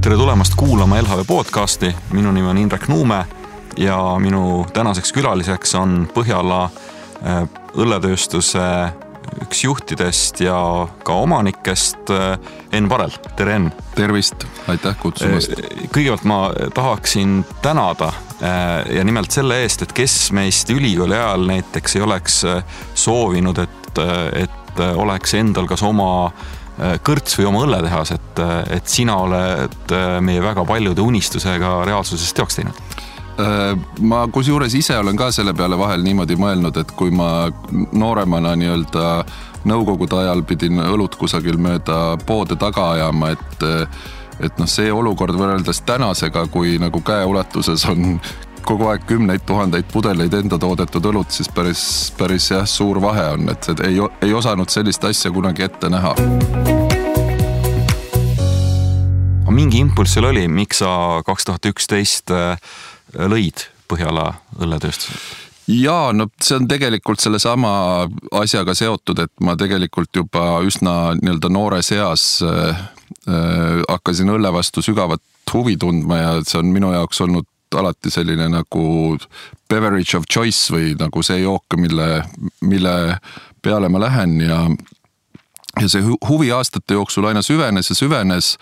tere tulemast kuulama LHV podcasti, minu nimi on Indrek Nuume ja minu tänaseks külaliseks on Põhjala äh, õlletööstuse üks juhtidest ja ka omanikest äh, Enn Varel, tere Enn. tervist, aitäh kutsumast. Äh, kõigepealt ma tahaksin tänada ja nimelt selle eest, et kes meist ülikooli ajal näiteks ei oleks soovinud, et, et oleks endal kas oma kõrts või oma õlletehas, et, et sina oled meie väga paljude unistusega reaalsuses teoks teinud. Äh, ma kusjuures ise olen ka selle peale vahel niimoodi mõelnud, et kui ma nooremana nii-öelda nõukogude ajal pidin õlut kusagil mööda poode taga ajama, et et noh, see olukord võrreldes tänasega, kui nagu käeulatuses on kogu aeg kümneid tuhandeid pudeleid enda toodetud õlut, siis päris, päris jah, suur vahe on, et ei, ei osanud sellist asja kunagi ette näha. mingi impulss seal oli, miks sa kaks tuhat üksteist lõid Põhjala õlletööstuse? jaa, no see on tegelikult sellesama asjaga seotud, et ma tegelikult juba üsna nii-öelda noores eas äh, äh, hakkasin õlle vastu sügavat huvi tundma ja see on minu jaoks olnud alati selline nagu beverage of choice või nagu see jook, mille, mille peale ma lähen ja ja see huvi aastate jooksul aina süvenes ja süvenes.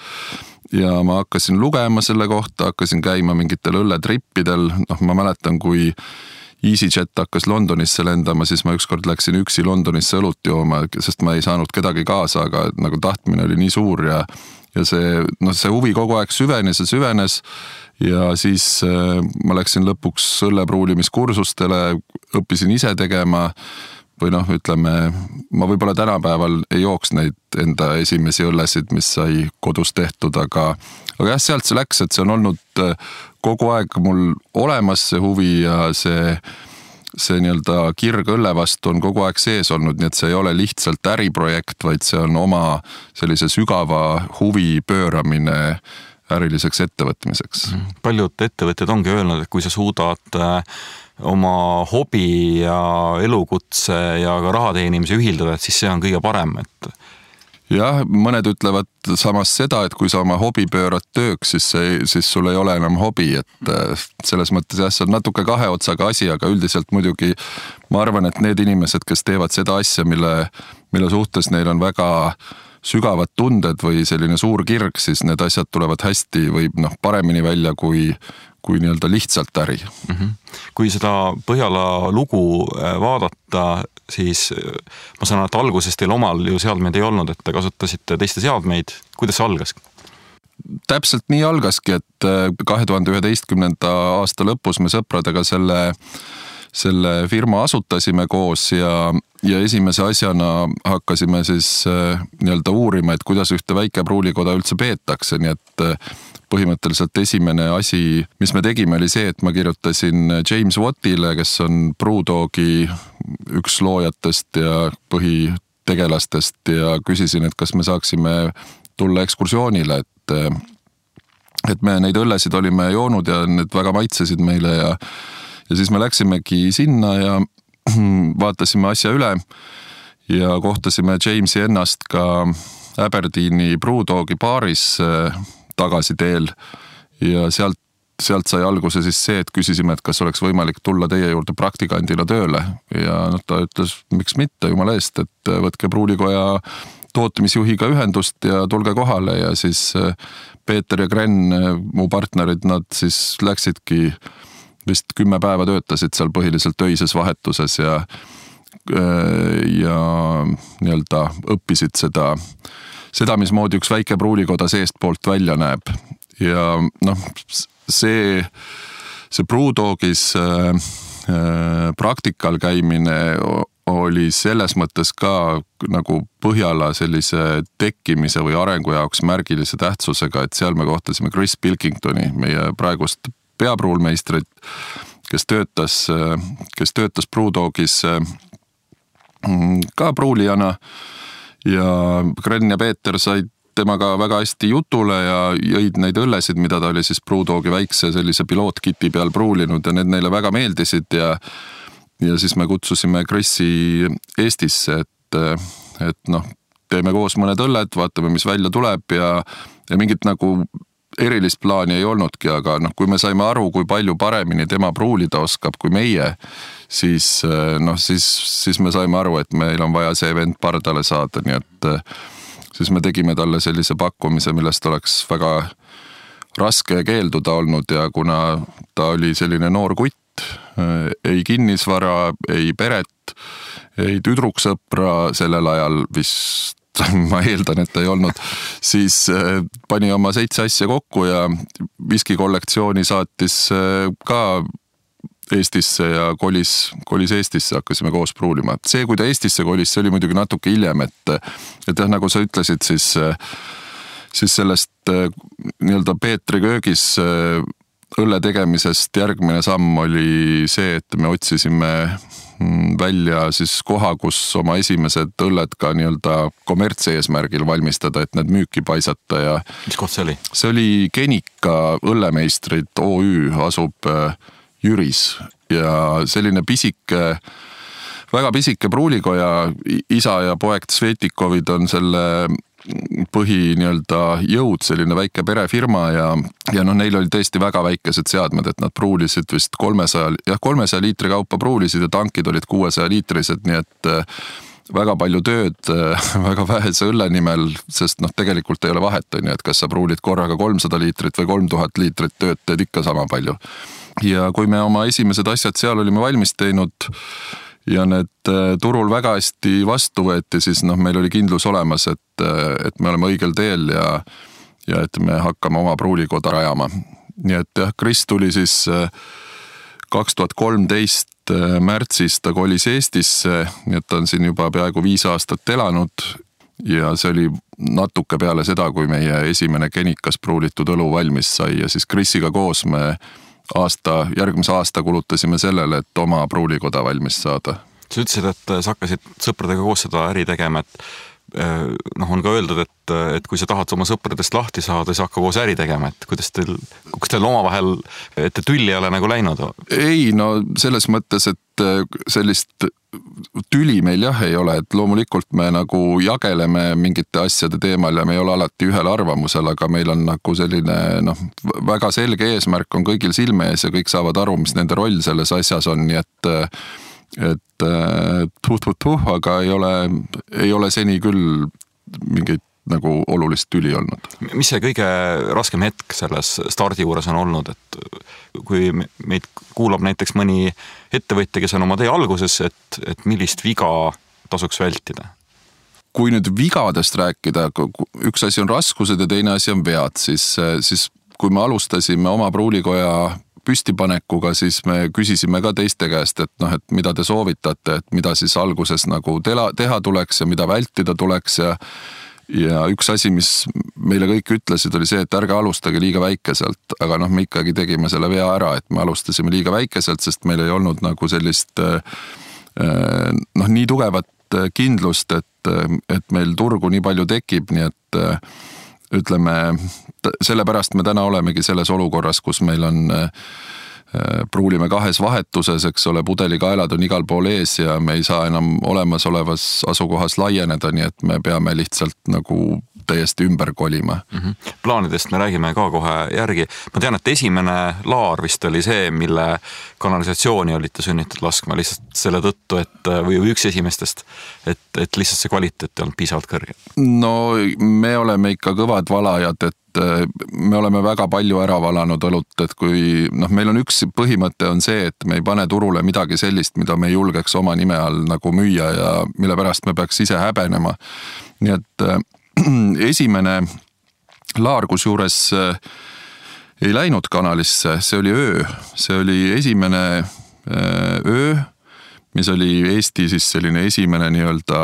Ja ma hakkasin lugema selle kohta, hakkasin käima mingitel õlletrippidel, noh, ma mäletan, kui EasyJet hakkas Londonisse lendama, siis ma ükskord läksin üksi Londonisse õlut jooma, sest ma ei saanud kedagi kaasa, aga nagu tahtmine oli nii suur ja ja see, noh, see huvi kogu aeg süvenes ja süvenes ja siis äh, ma läksin lõpuks õllepruulimiskursustele, õppisin ise tegema või noh, ütleme, ma võib-olla tänapäeval ei jooks neid enda esimesi õllesid, mis sai kodus tehtud, aga, aga jah, sealt see läks, et see on olnud äh, kogu aeg mul olemas, see huvi ja see, see nii-öelda kirg õlle vastu on kogu aeg sees olnud, nii et see ei ole lihtsalt äriprojekt, vaid see on oma sellise sügava huvi pööramine äriliseks ettevõtmiseks. paljud ettevõtjad ongi öelnud, et kui sa suudad äh, oma hobi ja elukutse ja ka raha teenimise ühildada, et siis see on kõige parem, et jah, mõned ütlevad samas seda, et kui sa oma hobi pöörad tööks, siis see, siis sul ei ole enam hobi, et äh, selles mõttes jah, see on natuke kahe otsaga asi, aga üldiselt muidugi ma arvan, et need inimesed, kes teevad seda asja, mille, mille suhtes neil on väga sügavad tunded või selline suur kirg, siis need asjad tulevad hästi või noh, paremini välja kui, kui nii-öelda lihtsalt äri mm. -hmm. kui seda Põhjala lugu äh, vaadata, siis äh, ma saan aru, et alguses teil omal ju seadmeid ei olnud, et te kasutasite teiste seadmeid, kuidas see algas? täpselt nii algaski, et äh, kahe tuhande üheteistkümnenda aasta lõpus me sõpradega selle selle firma asutasime koos ja, ja esimese asjana hakkasime siis nii-öelda uurima, et kuidas ühte väikepruulikoda üldse peetakse, nii et põhimõtteliselt esimene asi, mis me tegime, oli see, et ma kirjutasin James Wattile, kes on Brewdogi üks loojatest ja põhitegelastest ja küsisin, et kas me saaksime tulla ekskursioonile, et et me neid õllesid olime joonud ja need väga maitsesid meile ja ja siis me läksimegi sinna ja vaatasime asja üle ja kohtasime Jamesi ennast ka Aberdeeni Brewdogi baaris tagasiteel. Ja sealt, sealt sai alguse siis see, et küsisime, et kas oleks võimalik tulla teie juurde praktikandina tööle. Ja noh, ta ütles, miks mitte, jumala eest, et võtke pruulikoja tootmisjuhiga ühendust ja tulge kohale. Ja siis äh, Peeter ja Gren, äh, mu partnerid, nad siis läksidki vist kümme päeva töötasid seal põhiliselt öises vahetuses ja äh, ja nii-öelda õppisid seda seda, mismoodi üks väike pruulikoda seestpoolt välja näeb. ja noh, see, see Brewdogis äh, äh, praktikal käimine oli selles mõttes ka nagu Põhjala sellise tekkimise või arengu jaoks märgilise tähtsusega, et seal me kohtasime Chris Pilkingtoni, meie praegust peapruulmeistrit, kes töötas, kes töötas Brewdogis äh, ka pruulijana. Ja Gren ja Peeter said temaga väga hästi jutule ja jõid neid õllesid, mida ta oli siis Brewdogi väikse sellise pilootkiti peal pruulinud ja need neile väga meeldisid ja ja siis me kutsusime Krisi Eestisse, et et noh, teeme koos mõned õlled, vaatame, mis välja tuleb ja, ja mingit nagu erilist plaani ei olnudki, aga noh, kui me saime aru, kui palju paremini tema pruulida oskab kui meie, siis noh, siis, siis me saime aru, et meil on vaja see vend pardale saada, nii et siis me tegime talle sellise pakkumise, millest oleks väga raske keelduda olnud ja kuna ta oli selline noor kutt, ei kinnisvara, ei peret, ei tüdruksõpra sellel ajal vist ma eeldan, et ei olnud, siis äh, pani oma seitse asja kokku ja viskikollektsiooni saatis äh, ka Eestisse ja kolis, kolis Eestisse, hakkasime koos pruulima. see, kui ta Eestisse kolis, see oli muidugi natuke hiljem, et, et jah, nagu sa ütlesid, siis, siis sellest äh, nii-öelda Peetri köögis õlle tegemisest järgmine samm oli see, et me otsisime välja siis koha, kus oma esimesed õlled ka nii-öelda kommertseesmärgil valmistada, et need müüki paisata ja. mis koht see oli? see oli Genika õllemeistrid OÜ, asub äh, Jüris ja selline pisike väga pisike pruulikoja, isa ja poeg Svetikovid on selle põhi nii-öelda jõud, selline väike perefirma ja, ja noh, neil olid tõesti väga väikesed seadmed, et nad pruulisid vist kolmesaja, jah, kolmesaja liitri kaupa pruulisid ja tankid olid kuuesaja liitrised, nii et äh, väga palju tööd äh, väga vähese õlle nimel, sest noh, tegelikult ei ole vahet, on ju, et kas sa pruulid korraga kolmsada liitrit või kolm tuhat liitrit tööd, teed ikka sama palju. ja kui me oma esimesed asjad seal olime valmis teinud ja need äh, turul väga hästi vastu võeti, siis noh, meil oli kindlus olemas, et, äh, et me oleme õigel teel ja, ja et me hakkame oma pruulikoda rajama. nii et jah, Kris tuli siis äh, kaks tuhat kolmteist märtsis ta kolis Eestisse, nii et ta on siin juba peaaegu viis aastat elanud ja see oli natuke peale seda, kui meie esimene genikas pruulitud õlu valmis sai ja siis Krisiga koos me aasta, järgmise aasta kulutasime sellele, et oma pruulikoda valmis saada. sa ütlesid, et sa hakkasid sõpradega koos seda äri tegema, et noh, on ka öeldud, et, et kui sa tahad oma sõpradest lahti saada, siis hakka koos äri tegema, et kuidas teil, kas teil omavahel, et te tülli ei ole nagu läinud? ei no selles mõttes, et eh, sellist tüli meil jah ei ole, et loomulikult me nagu jageleme mingite asjade teemal ja me ei ole alati ühel arvamusel, aga meil on nagu selline noh, väga selge eesmärk on kõigil silme ees ja kõik saavad aru, mis nende roll selles asjas on, nii et et tuh-tuh-tuh, aga ei ole, ei ole seni küll mingeid nagu olulist tüli olnud. mis see kõige raskem hetk selles stardi juures on olnud, et kui meid kuulab näiteks mõni ettevõtja, kes on oma tee alguses, et, et millist viga tasuks vältida? kui nüüd vigadest rääkida, üks asi on raskused ja teine asi on vead, siis, siis kui me alustasime oma pruulikoja püstipanekuga, siis me küsisime ka teiste käest, et noh, et mida te soovitate, et mida siis alguses nagu tela, teha tuleks ja mida vältida tuleks ja ja üks asi, mis meile kõik ütlesid, oli see, et ärge alustage liiga väikeselt, aga noh, me ikkagi tegime selle vea ära, et me alustasime liiga väikeselt, sest meil ei olnud nagu sellist äh, noh, nii tugevat äh, kindlust, et, et meil turgu nii palju tekib, nii et ütleme, sellepärast me täna olemegi selles olukorras, kus meil on pruulime kahes vahetuses, eks ole, pudelikaelad on igal pool ees ja me ei saa enam olemasolevas asukohas laieneda, nii et me peame lihtsalt nagu täiesti ümber kolima mm. -hmm. plaanidest me räägime ka kohe järgi. ma tean, et esimene laar vist oli see, mille kanalisatsiooni olite sunnitud laskma lihtsalt selle tõttu, et või, või üks esimestest, et, et lihtsalt see kvaliteet ei olnud piisavalt kõrge. no me oleme ikka kõvad valajad, et äh, me oleme väga palju ära valanud õlut, et kui noh, meil on üks põhimõte on see, et me ei pane turule midagi sellist, mida me ei julgeks oma nime all nagu müüa ja mille pärast me peaks ise häbenema. nii et äh, esimene laar, kusjuures äh, ei läinud kanalisse, see oli öö, see oli esimene äh, öö, mis oli Eesti siis selline esimene nii-öelda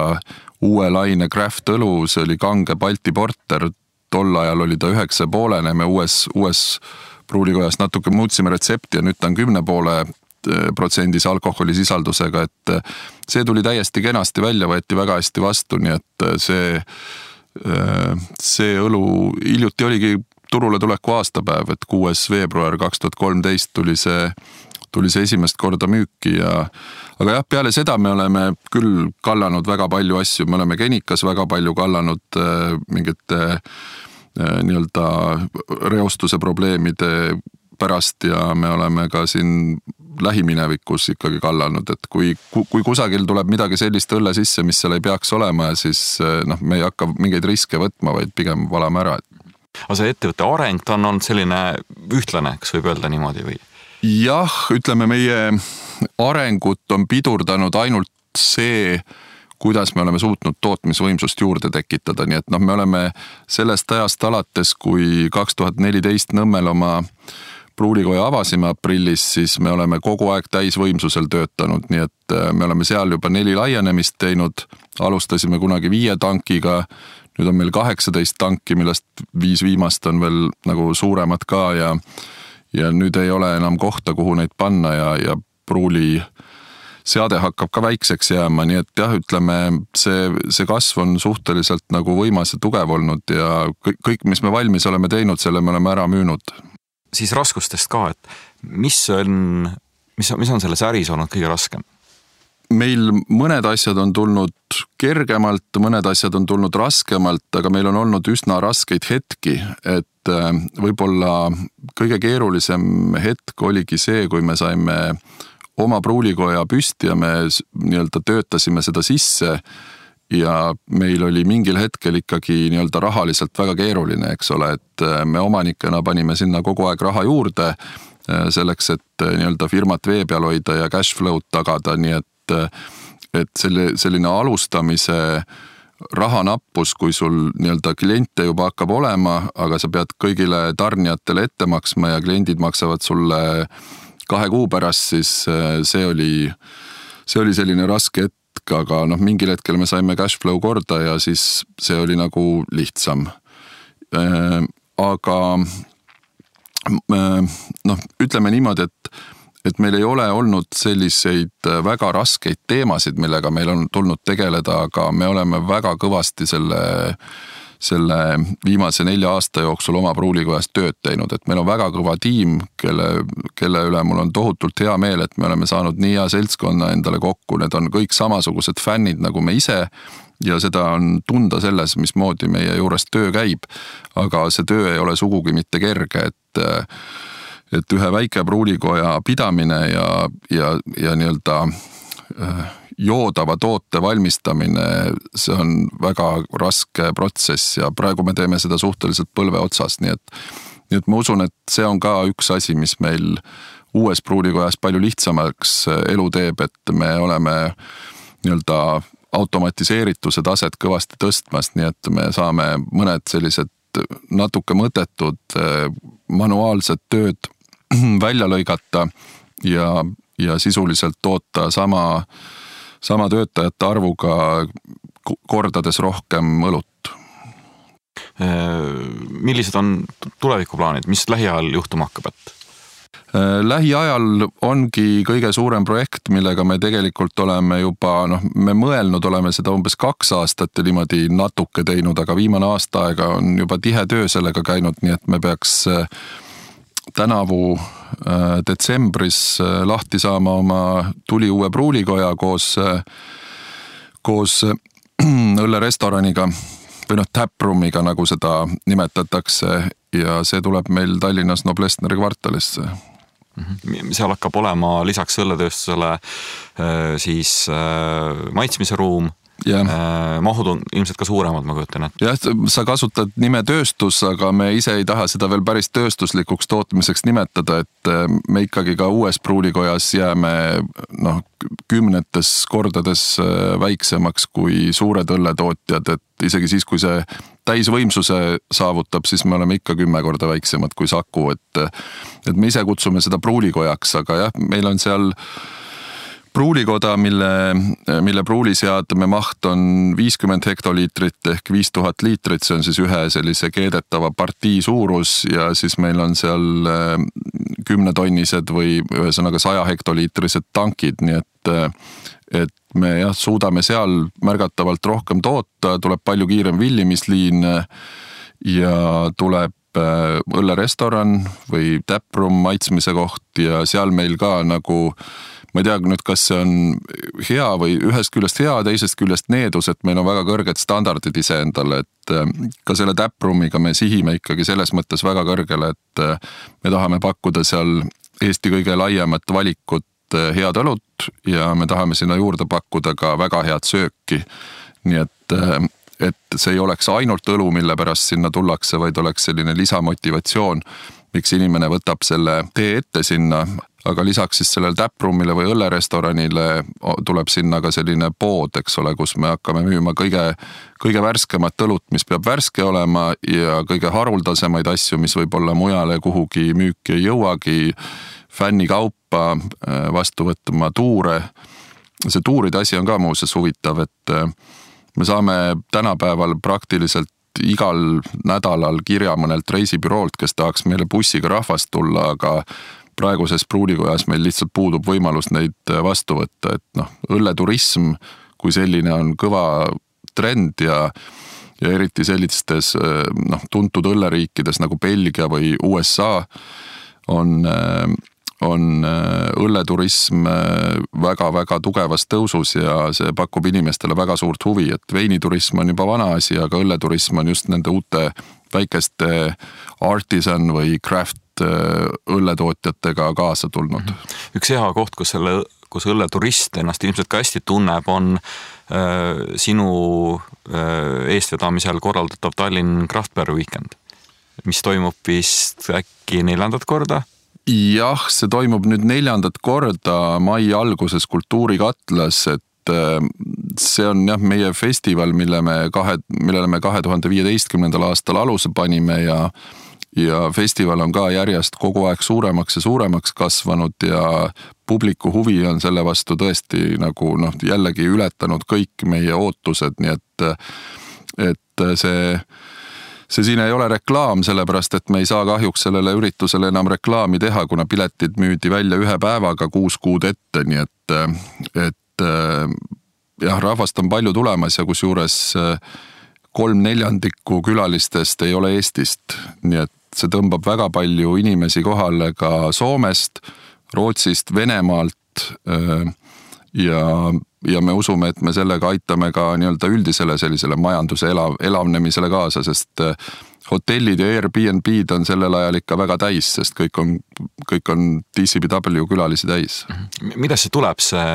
uue laine craft õlu, see oli kange Balti porter, tol ajal oli ta üheksa poolene, me uues, uues pruulikojas natuke muutsime retsepti ja nüüd ta on kümne poole eh, protsendise alkoholisisaldusega, et see tuli täiesti kenasti välja, võeti väga hästi vastu, nii et see, see õlu hiljuti oligi turule tuleku aastapäev, et kuues veebruar kaks tuhat kolmteist tuli see tuli see esimest korda müüki ja aga jah, peale seda me oleme küll kallanud väga palju asju, me oleme Genikas väga palju kallanud äh, mingite äh, nii-öelda reostuse probleemide pärast ja me oleme ka siin lähiminevikus ikkagi kallanud, et kui, kui kusagil tuleb midagi sellist õlle sisse, mis seal ei peaks olema siis äh, noh, me ei hakka mingeid riske võtma, vaid pigem valame ära. aga see ettevõtte areng, ta on olnud selline ühtlane, kas võib öelda niimoodi või? jah, ütleme meie arengut on pidurdanud ainult see, kuidas me oleme suutnud tootmisvõimsust juurde tekitada, nii et noh, me oleme sellest ajast alates, kui kaks tuhat neliteist Nõmmel oma pruulikoja avasime aprillis, siis me oleme kogu aeg täisvõimsusel töötanud, nii et äh, me oleme seal juba neli laienemist teinud. alustasime kunagi viie tankiga, nüüd on meil kaheksateist tanki, millest viis viimast on veel nagu suuremad ka ja ja nüüd ei ole enam kohta, kuhu neid panna ja, ja pruuli seade hakkab ka väikseks jääma, nii et jah, ütleme see, see kasv on suhteliselt nagu võimas ja tugev olnud ja kõik, kõik, mis me valmis oleme teinud, selle me oleme ära müünud. Siis raskustest ka, et mis on, mis, mis on selles äris olnud kõige raskem? meil mõned asjad on tulnud kergemalt, mõned asjad on tulnud raskemalt, aga meil on olnud üsna raskeid hetki, et äh, võib-olla kõige keerulisem hetk oligi see, kui me saime oma pruulikoja püsti ja me nii-öelda töötasime seda sisse ja meil oli mingil hetkel ikkagi nii-öelda rahaliselt väga keeruline, eks ole, et äh, me omanikena panime sinna kogu aeg raha juurde äh, selleks, et nii-öelda firmat vee peal hoida ja cash flow'd tagada, nii et et selle, selline alustamise rahanappus, kui sul nii-öelda kliente juba hakkab olema, aga sa pead kõigile tarnijatele ette maksma ja kliendid maksavad sulle kahe kuu pärast, siis äh, see oli, see oli selline raske hetk, aga noh, mingil hetkel me saime cash flow korda ja siis see oli nagu lihtsam. Äh, aga äh, noh, ütleme niimoodi, et et meil ei ole olnud selliseid äh, väga raskeid teemasid, millega meil on tulnud tegeleda, aga me oleme väga kõvasti selle, selle viimase nelja aasta jooksul oma pruulikojas tööd teinud, et meil on väga kõva tiim, kelle, kelle üle mul on tohutult hea meel, et me oleme saanud nii hea seltskonna endale kokku, need on kõik samasugused fännid nagu me ise ja seda on tunda selles, mismoodi meie juures töö käib. aga see töö ei ole sugugi mitte kerge, et et ühe väike pruulikoja pidamine ja, ja, ja nii-öelda äh, joodava toote valmistamine, see on väga raske protsess ja praegu me teeme seda suhteliselt põlve otsas, nii et, nii et ma usun, et see on ka üks asi, mis meil uues pruulikojas palju lihtsamaks äh, elu teeb, et me oleme nii-öelda automatiseerituse taset kõvasti tõstmas, nii et me saame mõned sellised natuke mõttetud äh, manuaalsed tööd välja lõigata ja, ja sisuliselt toota sama, sama töötajate arvuga kordades rohkem õlut. Äh, millised on tulevikuplaanid, mis lähiajal juhtuma hakkab, et? Äh, lähiajal ongi kõige suurem projekt, millega me tegelikult oleme juba noh, me mõelnud oleme seda umbes kaks aastat ja niimoodi natuke teinud, aga viimane aasta aega on juba tihe töö sellega käinud, nii et me peaks äh, tänavu äh, detsembris äh, lahti saama oma tuliuue pruulikoja koos, äh, koos õllerestoraniga või noh, taproomiga, nagu seda nimetatakse ja see tuleb meil Tallinnas Noblessneri kvartalisse mhm. seal hakkab olema lisaks õlletööstusele siis maitsmise ruum yeah.. Äh, mahud on ilmselt ka suuremad, ma kujutan ette. jah, sa kasutad nime tööstus, aga me ise ei taha seda veel päris tööstuslikuks tootmiseks nimetada, et äh, me ikkagi ka uues pruulikojas jääme noh, kümnetes kordades äh, väiksemaks kui suured õlletootjad, et isegi siis, kui see täisvõimsuse saavutab, siis me oleme ikka kümme korda väiksemad kui Saku, et et me ise kutsume seda pruulikojaks, aga jah, meil on seal pruulikoda, mille, mille pruuliseadme maht on viiskümmend hektoliitrit ehk viis tuhat liitrit, see on siis ühe sellise keedetava partii suurus ja siis meil on seal äh, kümnetonnised või ühesõnaga saja hektoliitrised tankid, nii et, äh, et me jah, suudame seal märgatavalt rohkem toota, tuleb palju kiirem villimisliin ja tuleb õllerestoran või taproom maitsmise koht ja seal meil ka nagu ma ei tea nüüd, kas see on hea või ühest küljest hea, teisest küljest needus, et meil on väga kõrged standardid iseendale, et äh, ka selle taproomiga me sihime ikkagi selles mõttes väga kõrgele, et äh, me tahame pakkuda seal Eesti kõige laiemat valikut äh, head õlut ja me tahame sinna juurde pakkuda ka väga head sööki. nii et, et see ei oleks ainult õlu, mille pärast sinna tullakse, vaid oleks selline lisamotivatsioon, miks inimene võtab selle tee ette sinna aga lisaks siis sellele taproom'ile või õllerestoranile tuleb sinna ka selline pood, eks ole, kus me hakkame müüma kõige, kõige värskemat õlut, mis peab värske olema ja kõige haruldasemaid asju, mis võib-olla mujale kuhugi müüki ei jõuagi. fännikaupa äh, vastu võtma tuure. see tuuride asi on ka muuseas huvitav, et äh, me saame tänapäeval praktiliselt igal nädalal kirja mõnelt reisibüroolt, kes tahaks meile bussiga rahvast tulla, aga praeguses pruulikojas meil lihtsalt puudub võimalus neid äh, vastu võtta, et noh, õlleturism kui selline on kõva trend ja ja eriti sellistes äh, noh, tuntud õlleriikides nagu Belgia või USA on, äh, on õlleturism väga-väga tugevas tõusus ja see pakub inimestele väga suurt huvi, et veiniturism on juba vana asi, aga õlleturism on just nende uute väikeste artisan või craft Äh, õlletootjatega kaasa tulnud. Mhm. üks hea koht, kus selle, kus õlleturist ennast ilmselt ka hästi tunneb, on äh, sinu äh, eestvedamisel korraldatav Tallinn Craft Beer Weekend, mis toimub vist äkki neljandat korda jah, see toimub nüüd neljandat korda mai alguses Kultuurikatlas, et äh, see on jah, meie festival, mille me kahe, millele me kahe tuhande viieteistkümnendal aastal aluse panime ja ja festival on ka järjest kogu aeg suuremaks ja suuremaks kasvanud ja publiku huvi on selle vastu tõesti nagu noh, jällegi ületanud kõik meie ootused, nii et, et see see siin ei ole reklaam, sellepärast et me ei saa kahjuks sellele üritusele enam reklaami teha, kuna piletid müüdi välja ühe päevaga kuus kuud ette, nii et, et jah, rahvast on palju tulemas ja kusjuures kolm neljandikku külalistest ei ole Eestist, nii et see tõmbab väga palju inimesi kohale ka Soomest, Rootsist, Venemaalt. Ja, ja me usume, et me sellega aitame ka nii-öelda üldisele sellisele majanduse elav, elavnemisele kaasa, sest hotellid ja Airbnb-d on sellel ajal ikka väga täis, sest kõik on, kõik on DCBW külalisi täis. Millest see tuleb, see,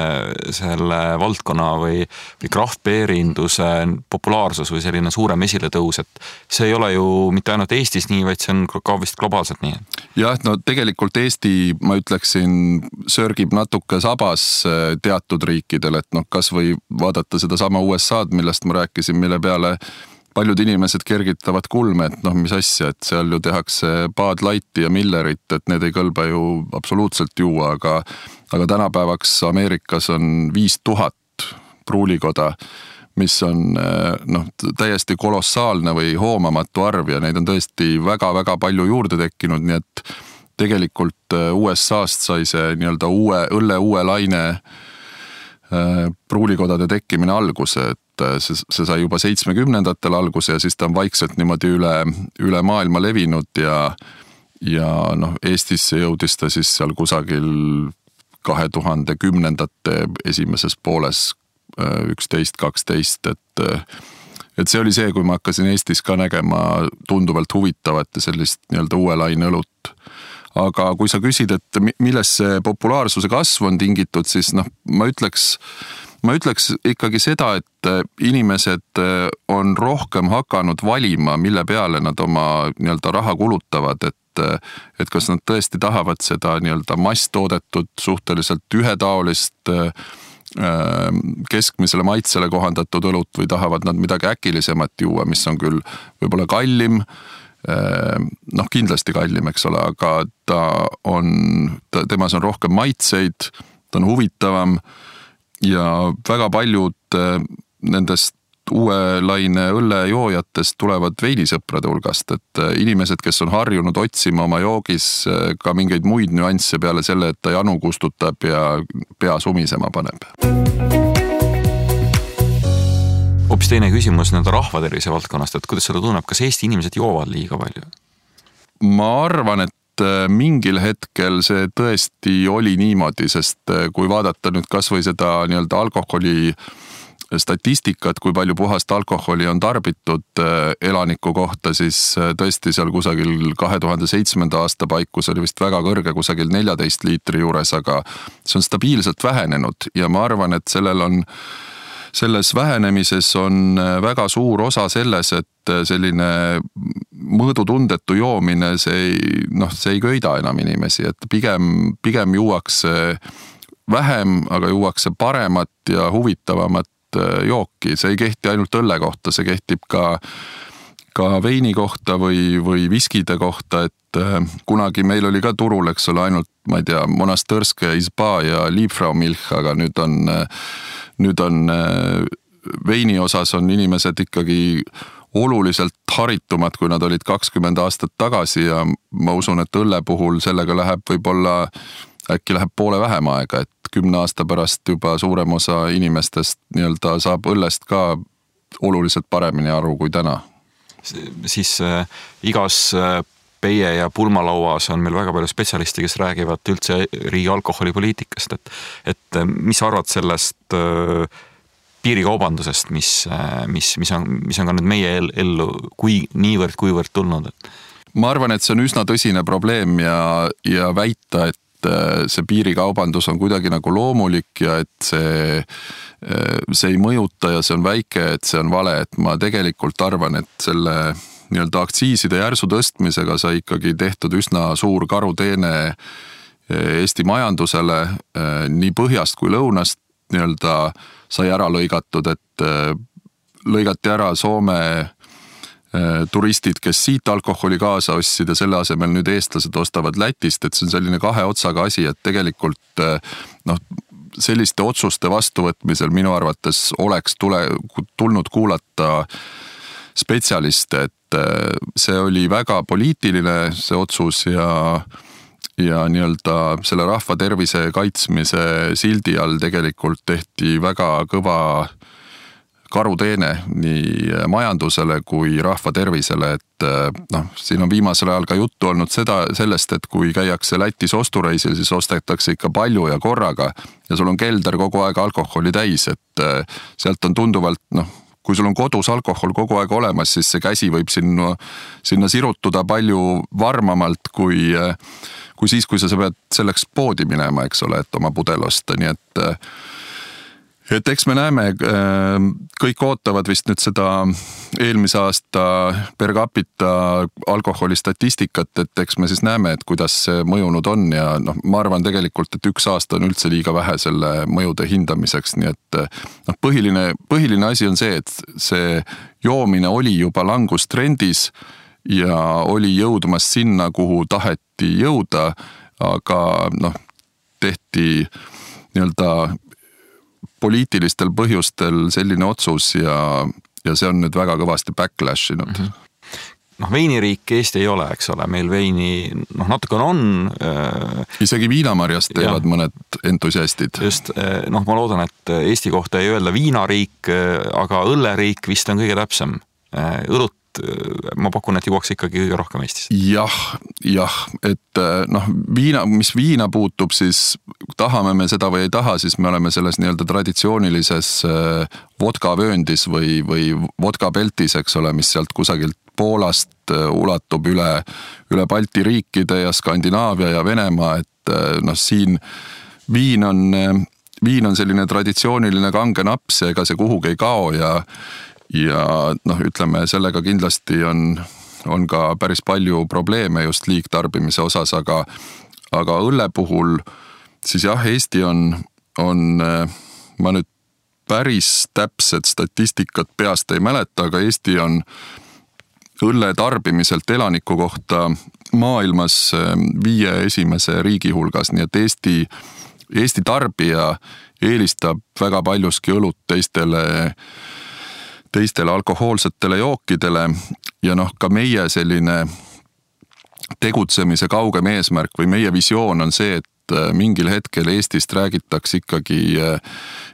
selle valdkonna või, või craft beer'induse populaarsus või selline suurem esiletõus, et see ei ole ju mitte ainult Eestis nii, vaid see on ka vist globaalselt nii? jah, no tegelikult Eesti, ma ütleksin, sörgib natuke sabas äh, teatud riikidel, et noh, kasvõi vaadata sedasama USA-d, millest ma rääkisin, mille peale paljud inimesed kergitavad kulme, et noh, mis asja, et seal ju tehakse Bud Lighti ja Millerit, et need ei kõlba ju absoluutselt juua, aga aga tänapäevaks Ameerikas on viis tuhat pruulikoda, mis on noh, täiesti kolossaalne või hoomamatu arv ja neid on tõesti väga-väga palju juurde tekkinud, nii et tegelikult USA-st sai see nii-öelda uue, õlle uue laine pruulikodade tekkimine alguse, et et äh, see, see sai juba seitsmekümnendatel alguse ja siis ta on vaikselt niimoodi üle, üle maailma levinud ja ja noh, Eestisse jõudis ta siis seal kusagil kahe tuhande kümnendate esimeses pooles äh, üksteist, kaksteist, et äh, et see oli see, kui ma hakkasin Eestis ka nägema tunduvalt huvitavat ja sellist nii-öelda uue laine õlut. aga kui sa küsid, et millest see populaarsuse kasv on tingitud, siis noh, ma ütleks ma ütleks ikkagi seda, et äh, inimesed äh, on rohkem hakanud valima, mille peale nad oma nii-öelda raha kulutavad, et äh, et kas nad tõesti tahavad seda nii-öelda masstoodetud, suhteliselt ühetaolist keskmisele maitsele kohandatud õlut või tahavad nad midagi äkilisemat juua, mis on küll võib-olla kallim noh, kindlasti kallim, eks ole, aga ta on, temas on rohkem maitseid, ta on huvitavam ja väga paljud äh, nendest uue laine õllejoojatest tulevad veinisõprade hulgast, et äh, inimesed, kes on harjunud otsima oma joogis äh, ka mingeid muid nüansse peale selle, et ta janu kustutab ja pea sumisema paneb. hoopis teine küsimus nii-öelda rahvatervise valdkonnast, et kuidas sulle tunneb, kas Eesti inimesed joovad liiga palju? ma arvan, et mingil hetkel see tõesti oli niimoodi, sest kui vaadata nüüd kasvõi seda nii-öelda alkoholi äh, statistikat, kui palju puhast alkoholi on tarbitud äh, elaniku kohta, siis äh, tõesti seal kusagil kahe tuhande seitsmenda aasta paikus oli vist väga kõrge, kusagil neljateist liitri juures, aga see on stabiilselt vähenenud ja ma arvan, et sellel on selles vähenemises on äh, väga suur osa selles, et selline mõõdutundetu joomine, see ei, noh, see ei köida enam inimesi, et pigem, pigem juuakse vähem, aga juuakse paremat ja huvitavamat Äh, jooki, see ei kehti ainult õlle kohta, see kehtib ka, ka veini kohta või, või viskide kohta, et äh, kunagi meil oli ka turul, eks ole, ainult ma ei tea, Monastõrske, Izba ja Liebfrau Milch, aga nüüd on, äh, nüüd on veini osas on inimesed ikkagi oluliselt haritumad, kui nad olid kakskümmend aastat tagasi ja ma usun, et õlle puhul sellega läheb võib-olla, äkki läheb poole vähem aega, et kümne aasta pärast juba suurem osa inimestest nii-öelda saab õllest ka oluliselt paremini aru kui täna. siis äh, igas äh, peie ja pulmalauas on meil väga palju spetsialiste, kes räägivad üldse riigi alkoholipoliitikast, et, et äh, mis sa arvad sellest äh, piirikaubandusest, mis, äh, mis, mis on, mis on ka nüüd meie ellu kui niivõrd-kuivõrd tulnud? ma arvan, et see on üsna tõsine probleem ja, ja väita, et see piirikaubandus on kuidagi nagu loomulik ja et see, see ei mõjuta ja see on väike, et see on vale, et ma tegelikult arvan, et selle nii-öelda aktsiiside järsu tõstmisega sai ikkagi tehtud üsna suur karuteene äh, Eesti majandusele nii põhjast kui lõunast nii-öelda sai ära lõigatud, et lõigati ära Soome Äh, turistid, kes siit alkoholi kaasa ostsid ja selle asemel nüüd eestlased ostavad Lätist, et see on selline kahe otsaga asi, et tegelikult äh, noh, selliste otsuste vastuvõtmisel minu arvates oleks tule, tulnud kuulata spetsialiste, et äh, see oli väga poliitiline, see otsus ja ja nii-öelda selle rahva tervise kaitsmise sildi all tegelikult tehti väga kõva äh, karuteene nii majandusele kui rahva tervisele, et eh, noh, siin on viimasel ajal ka juttu olnud seda, sellest, et kui käiakse Lätis ostureisil, siis ostetakse ikka palju ja korraga ja sul on kelder kogu aeg alkoholi täis, et eh, sealt on tunduvalt noh, kui sul on kodus alkohol kogu aeg olemas, siis see käsi võib sinna, sinna sirutuda palju varmamalt kui, kui siis, kui sa, sa pead selleks poodi minema, eks ole, et oma pudel osta, nii et et eks me näeme, äh, kõik ootavad vist nüüd seda eelmise aasta per capita alkoholi statistikat, et eks me siis näeme, et kuidas see mõjunud on ja noh, ma arvan tegelikult, et üks aasta on üldse liiga vähe selle mõjude hindamiseks, nii et noh, põhiline, põhiline asi on see, et see joomine oli juba langustrendis ja oli jõudmas sinna, kuhu taheti jõuda, aga noh, tehti nii-öelda poliitilistel põhjustel selline otsus ja, ja see on nüüd väga kõvasti backlash inud mm. -hmm noh, veiniriik Eesti ei ole, eks ole, meil veini noh, natukene on äh,. isegi viinamarjast teevad ja, mõned entusiastid. just, äh, noh, ma loodan, et Eesti kohta ei öelda viinariik, äh, aga õlleriik vist on kõige täpsem. Äh, õlut Äh, ma pakun, et juuakse ikkagi kõige rohkem Eestis. jah, jah, et äh, noh, viina, mis viina puutub, siis tahame me seda või ei taha, siis me oleme selles nii-öelda traditsioonilises äh, vodkavööndis või, või vodkapeltis, eks ole, mis sealt kusagilt Poolast ulatub üle, üle Balti riikide ja Skandinaavia ja Venemaa, et noh, siin viin on, viin on selline traditsiooniline kange naps ja ega see kuhugi ei kao ja ja noh, ütleme sellega kindlasti on, on ka päris palju probleeme just liigtarbimise osas, aga, aga õlle puhul siis jah, Eesti on, on, ma nüüd päris täpset statistikat peast ei mäleta, aga Eesti on õlle tarbimiselt elaniku kohta maailmas viie esimese riigi hulgas, nii et Eesti, Eesti tarbija eelistab väga paljuski õlut teistele äh, teistele alkohoolsetele jookidele. Ja noh, ka meie selline tegutsemise kaugem eesmärk või meie visioon on see, et mingil hetkel Eestist räägitakse ikkagi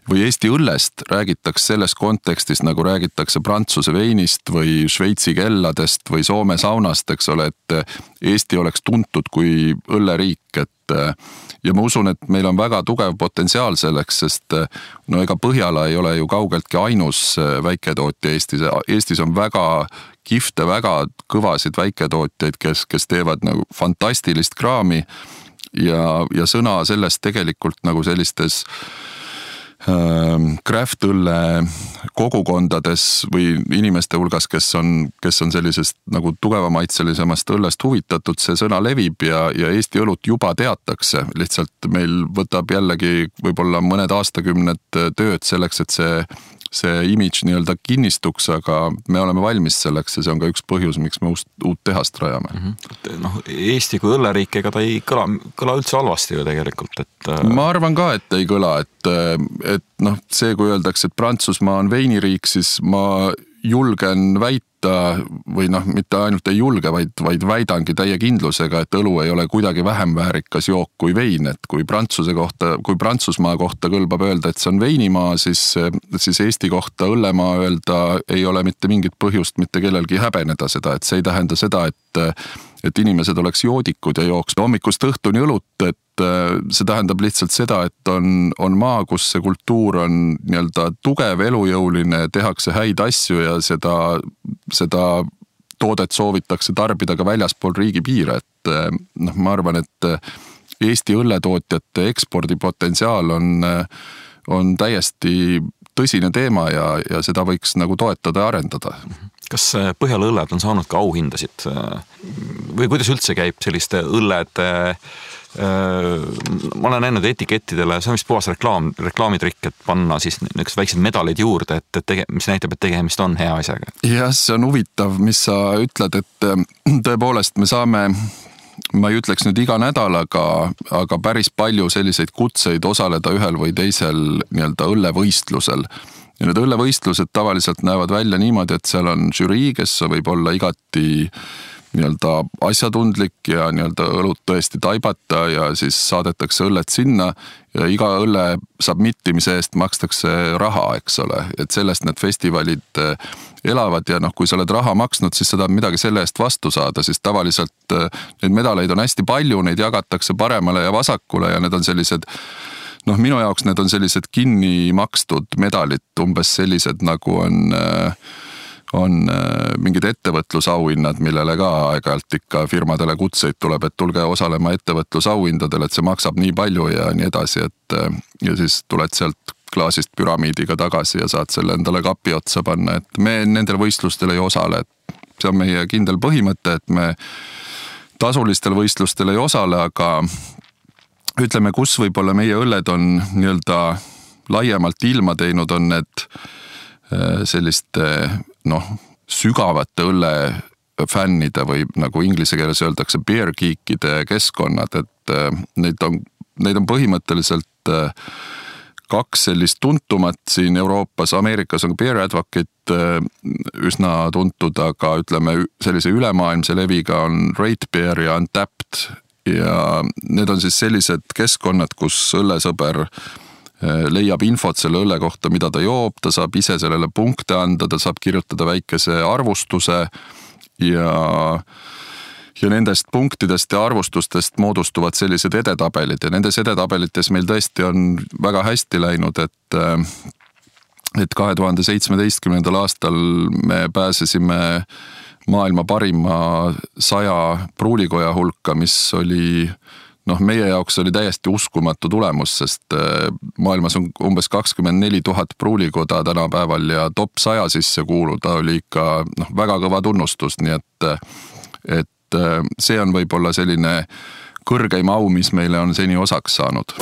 või Eesti õllest räägitakse selles kontekstis, nagu räägitakse Prantsuse veinist või Šveitsi kelladest või Soome saunast, eks ole, et Eesti oleks tuntud kui õlleriik, et ja ma usun, et meil on väga tugev potentsiaal selleks, sest no ega Põhjala ei ole ju kaugeltki ainus väiketootja Eestis, Eestis on väga kihvte, väga kõvasid väiketootjaid, kes, kes teevad nagu fantastilist kraami ja, ja sõna sellest tegelikult nagu sellistes ähm, craft õlle kogukondades või inimeste hulgas, kes on, kes on sellisest nagu tugevamaitselisemast õllest huvitatud, see sõna levib ja, ja Eesti õlut juba teatakse. lihtsalt meil võtab jällegi võib-olla mõned aastakümned tööd selleks, et see see imidž nii-öelda kinnistuks, aga me oleme valmis selleks ja see on ka üks põhjus, miks me uust, uut tehast rajame mm. -hmm. noh, Eesti kui õlleriik, ega ta ei kõla, kõla üldse halvasti ju tegelikult, et. Äh, ma arvan ka, et ei kõla, et, et noh, see, kui öeldakse, et Prantsusmaa on veiniriik, siis ma julgen väita, või noh, mitte ainult ei julge, vaid, vaid väidangi täie kindlusega, et õlu ei ole kuidagi vähem väärikas jook kui vein, et kui Prantsuse kohta, kui Prantsusmaa kohta kõlbab öelda, et see on veinimaa, siis, siis Eesti kohta õllemaa öelda ei ole mitte mingit põhjust mitte kellelgi häbeneda seda, et see ei tähenda seda, et et inimesed oleks joodikud ja jooks hommikust õhtuni õlut, et see tähendab lihtsalt seda, et on, on maa, kus see kultuur on nii-öelda tugev, elujõuline, tehakse häid asju ja seda, seda toodet soovitakse tarbida ka väljaspool riigipiire, et äh, noh, ma arvan, et äh, Eesti õlletootjate ekspordipotentsiaal on, on täiesti tõsine teema ja, ja seda võiks nagu toetada ja arendada. kas Põhjala õlled on saanud ka auhindasid või kuidas üldse käib selliste õllede ma olen näinud etikettidele, see on vist puhas reklaam, reklaamitrikk, et panna siis niisugused väiksed medalid juurde, et, et tege-, mis näitab, et tegemist on hea asjaga. jah, see on huvitav, mis sa ütled, et tõepoolest me saame ma ei ütleks nüüd iga nädal, aga, aga päris palju selliseid kutseid osaleda ühel või teisel nii-öelda õllevõistlusel. ja need õllevõistlused tavaliselt näevad välja niimoodi, et seal on žürii, kes võib olla igati äh, nii-öelda asjatundlik ja nii-öelda õlut tõesti taibata ja siis saadetakse õlled sinna ja iga õlle submit imise eest makstakse raha, eks ole, et sellest need festivalid eh, elavad ja noh, kui sa oled raha maksnud, siis sa tahad midagi selle eest vastu saada, siis tavaliselt eh, neid medaleid on hästi palju, neid jagatakse paremale ja vasakule ja need on sellised noh, minu jaoks need on sellised kinni makstud medalid, umbes sellised nagu on äh, on äh, mingid ettevõtlusauhinnad, millele ka aeg-ajalt ikka firmadele kutseid tuleb, et tulge osalema ettevõtlusauhindadel, et see maksab nii palju ja nii edasi, et äh, ja siis tuled sealt klaasist püramiidiga tagasi ja saad selle endale kapi otsa panna, et me nendel võistlustel ei osale, et see on meie kindel põhimõte, et me tasulistel võistlustel ei osale, aga ütleme, kus võib-olla meie õlled on nii-öelda laiemalt ilma teinud, on need äh, selliste noh, sügavate õllefännide või nagu inglise keeles öeldakse, beer geek'ide keskkonnad, et äh, neid on, neid on põhimõtteliselt äh, kaks sellist tuntumat siin Euroopas, Ameerikas on Beer Advocate äh, üsna tuntud, aga ütleme sellise ülemaailmse leviga on Rate Beer ja Untapped. Ja need on siis sellised keskkonnad, kus õllesõber Äh, leiab infot selle õlle kohta, mida ta joob, ta saab ise sellele punkte anda, ta saab kirjutada väikese arvustuse ja ja nendest punktidest ja arvustustest moodustuvad sellised edetabelid. Ja nendes edetabelites meil tõesti on väga hästi läinud, et äh, et kahe tuhande seitsmeteistkümnendal aastal me pääsesime maailma parima saja pruulikoja hulka, mis oli noh, meie jaoks oli täiesti uskumatu tulemus, sest äh, maailmas on umbes kakskümmend neli tuhat pruulikoda tänapäeval ja top saja sisse kuuluda oli ikka noh, väga kõva tunnustus, nii et, et äh, see on võib-olla selline kõrgeim au, mis meile on seni osaks saanud.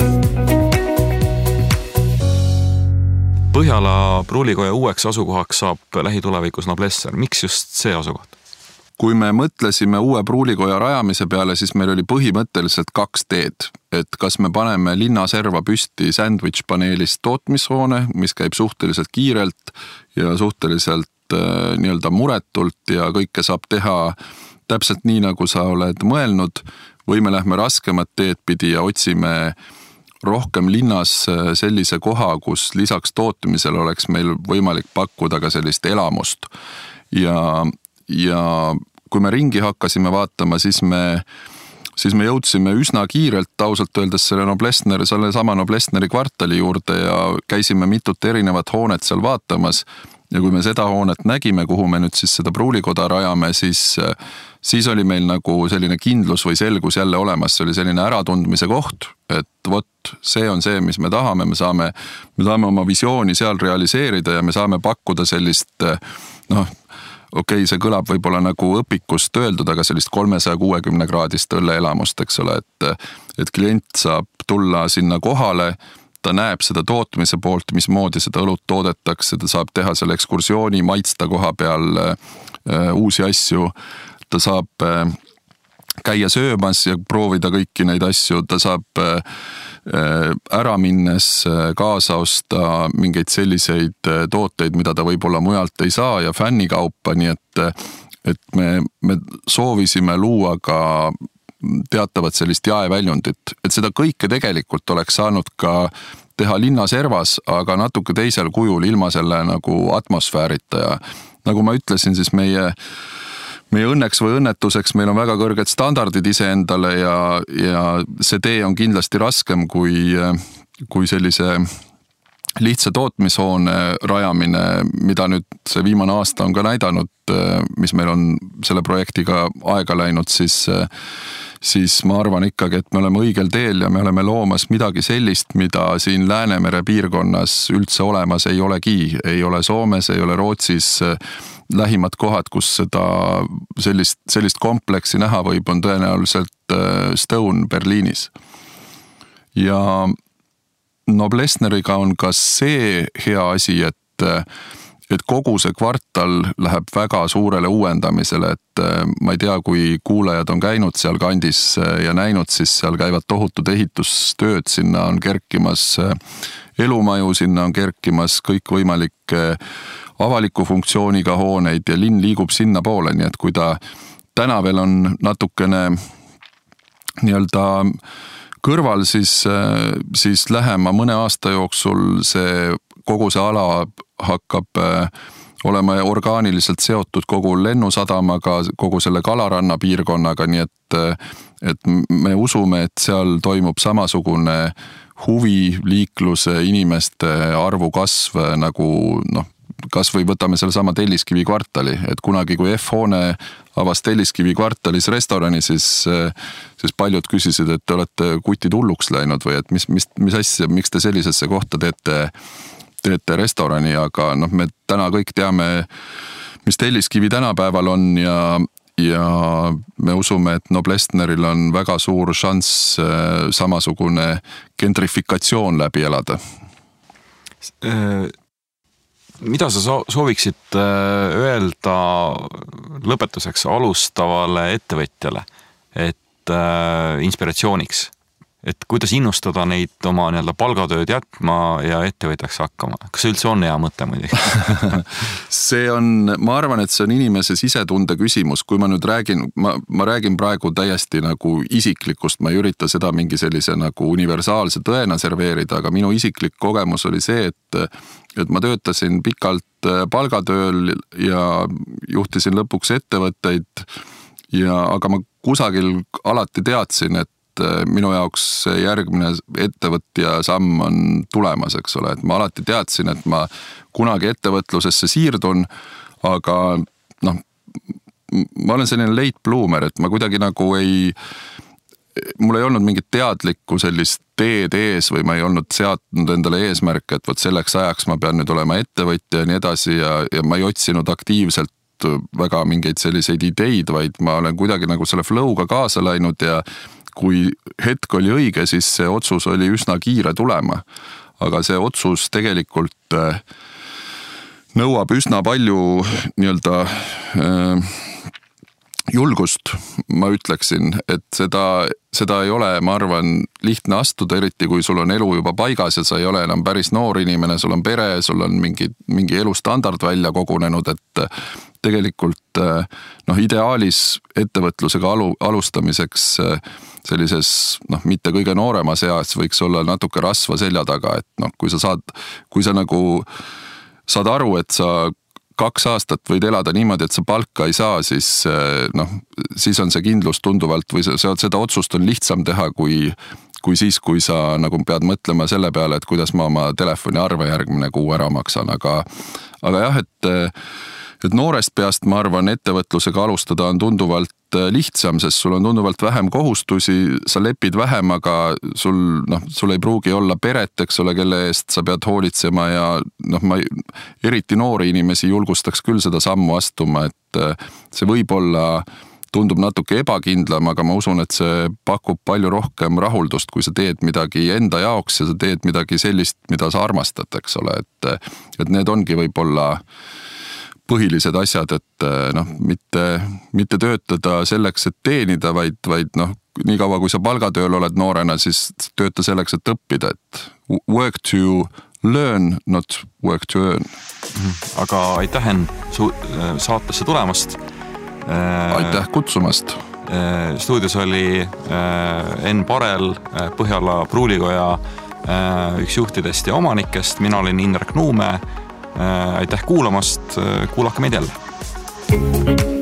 Põhjala pruulikoja uueks asukohaks saab lähitulevikus Noblessner, miks just see asukoht? Kui me mõtlesime uue pruulikoja rajamise peale, siis meil oli põhimõtteliselt kaks teed. et kas me paneme linnaserva püsti sandwich paneelist tootmishoone, mis käib suhteliselt kiirelt ja suhteliselt äh, nii-öelda muretult ja kõike saab teha täpselt nii, nagu sa oled mõelnud. või me lähme raskemat teed pidi ja otsime rohkem linnas sellise koha, kus lisaks tootmisele oleks meil võimalik pakkuda ka sellist elamust. ja, ja kui me ringi hakkasime vaatama, siis me siis me jõudsime üsna kiirelt ausalt öeldes selle Noblessneri, sellesama Noblessneri kvartali juurde ja käisime mitut erinevat hoonet seal vaatamas. ja kui me seda hoonet nägime, kuhu me nüüd siis seda pruulikoda rajame, siis, siis oli meil nagu selline kindlus või selgus jälle olemas, see oli selline äratundmise koht, et vot see on see, mis me tahame, me saame, me saame oma visiooni seal realiseerida ja me saame pakkuda sellist noh okei okay,, see kõlab võib-olla nagu õpikust öeldud, aga sellist kolmesaja kuuekümne kraadist õlleelamust, eks ole, et, et klient saab tulla sinna kohale ta näeb seda tootmise poolt, mismoodi seda õlut toodetakse, ta saab teha selle ekskursiooni, maitsta koha peal äh, uusi asju. ta saab äh, käia söömas ja proovida kõiki neid asju, ta saab äh, ära minnes äh, kaasa osta mingeid selliseid äh, tooteid, mida ta võib-olla mujalt ei saa ja fännikaupa, nii et, et me, me soovisime luua ka teatavat sellist jaeväljundit, et seda kõike tegelikult oleks saanud ka teha linnaservas, aga natuke teisel kujul, ilma selle nagu atmosfäärita ja nagu ma ütlesin, siis meie meie õnneks või õnnetuseks meil on väga kõrged standardid iseendale ja, ja see tee on kindlasti raskem kui, kui sellise lihtsa tootmishoone rajamine, mida nüüd see viimane aasta on ka näidanud, mis meil on selle projektiga aega läinud, siis siis ma arvan ikkagi, et me oleme õigel teel ja me oleme loomas midagi sellist, mida siin Läänemere piirkonnas üldse olemas ei olegi, ei ole Soomes, ei ole Rootsis lähimad kohad, kus seda sellist, sellist kompleksi näha võib, on tõenäoliselt äh, Stone Berliinis. ja Noblessneriga on ka see hea asi, et et kogu see kvartal läheb väga suurele uuendamisele, et äh, ma ei tea, kui kuulajad on käinud sealkandis äh, ja näinud, siis seal käivad tohutud ehitustööd, sinna on kerkimas elumaju, sinna on kerkimas kõikvõimalikke avaliku funktsiooniga hooneid ja linn liigub sinnapoole, nii et kui ta täna veel on natukene nii-öelda kõrval, siis, siis lähema mõne aasta jooksul see, kogu see ala hakkab äh, olema orgaaniliselt seotud kogu lennusadamaga, kogu selle Kalaranna piirkonnaga, nii et, et me usume, et seal toimub samasugune huvi, liikluse, inimeste arvu kasv nagu noh, kasvõi võtame sellesama Telliskivi kvartali, et kunagi, kui F-hoone avas Telliskivi kvartalis restorani, siis, siis paljud küsisid, et te olete kutid hulluks läinud või et mis, mis, mis asja, miks te sellisesse kohta teete, teete restorani, aga noh, me täna kõik teame, mis Telliskivi tänapäeval on ja, ja me usume, et Noblessneril on väga suur šanss samasugune gentrifikatsioon läbi elada. Äh, mida sa sooviksid äh, öelda lõpetuseks alustavale ettevõtjale, et äh, inspiratsiooniks? Et kuidas innustada neid oma nii-öelda palgatööd jätma ja ettevõtjaks hakkama, kas see üldse on hea mõte muidugi? See on, ma arvan, et see on inimese sisetunde küsimus, kui ma nüüd räägin, ma, ma räägin praegu täiesti nagu isiklikust, ma ei ürita seda mingi sellise nagu universaalse tõena serveerida, aga minu isiklik kogemus oli see, et et ma töötasin pikalt äh, palgatööl ja juhtisin lõpuks ettevõtteid. Ja, aga ma kusagil alati teadsin, et et äh, minu jaoks järgmine ettevõtja samm on tulemas, eks ole, et ma alati teadsin, et ma kunagi ettevõtlusesse siirdun, aga noh, ma olen selline late bloomer, et ma kuidagi nagu ei, mul ei olnud mingit teadlikku sellist teed ees või ma ei olnud seadnud endale eesmärke, et vot selleks ajaks ma pean nüüd olema ettevõtja ja nii edasi ja, ja ma ei otsinud aktiivselt väga mingeid selliseid ideid, vaid ma olen kuidagi nagu selle flow'ga kaasa läinud ja kui hetk oli õige, siis see otsus oli üsna kiire tulema. aga see otsus tegelikult äh, nõuab üsna palju nii-öelda äh, julgust, ma ütleksin, et seda, seda ei ole, ma arvan, lihtne astuda, eriti kui sul on elu juba paigas ja sa ei ole enam päris noor inimene, sul on pere, sul on mingi, mingi elustandard välja kogunenud, et tegelikult noh, ideaalis ettevõtlusega alu, alustamiseks sellises noh, mitte kõige nooremas eas võiks olla natuke rasva selja taga, et noh, kui sa saad, kui sa nagu saad aru, et sa kaks aastat võid elada niimoodi, et sa palka ei saa, siis noh, siis on see kindlus tunduvalt või seda otsust on lihtsam teha, kui kui siis, kui sa nagu pead mõtlema selle peale, et kuidas ma oma telefoniarve järgmine kuu ära maksan, aga aga jah, et et noorest peast ma arvan, ettevõtlusega alustada on tunduvalt äh, lihtsam, sest sul on tunduvalt vähem kohustusi, sa lepid vähem, aga sul noh, sul ei pruugi olla peret, eks ole, kelle eest sa pead hoolitsema ja noh, ma eriti noori inimesi julgustaks küll seda sammu astuma, et äh, see võib olla tundub natuke ebakindlam, aga ma usun, et see pakub palju rohkem rahuldust, kui sa teed midagi enda jaoks ja sa teed midagi sellist, mida sa armastad, eks ole, et, et need ongi võib-olla põhilised asjad, et eh, noh, mitte, mitte töötada selleks, et teenida, vaid, vaid noh, niikaua kui sa palgatööl oled noorena, siis tööta selleks, et õppida, et work to learn, not work to earn. Mhm. aga aitäh, Henn, su saatesse tulemast. Äh, aitäh kutsumast. Äh, stuudios oli äh, Enn Parel, Põhjala Pruulikoja üks juhtidest ja omanikest, mina olin Indrek Nuumäe Äh, aitäh kuulamast, äh, kuulake meid jälle.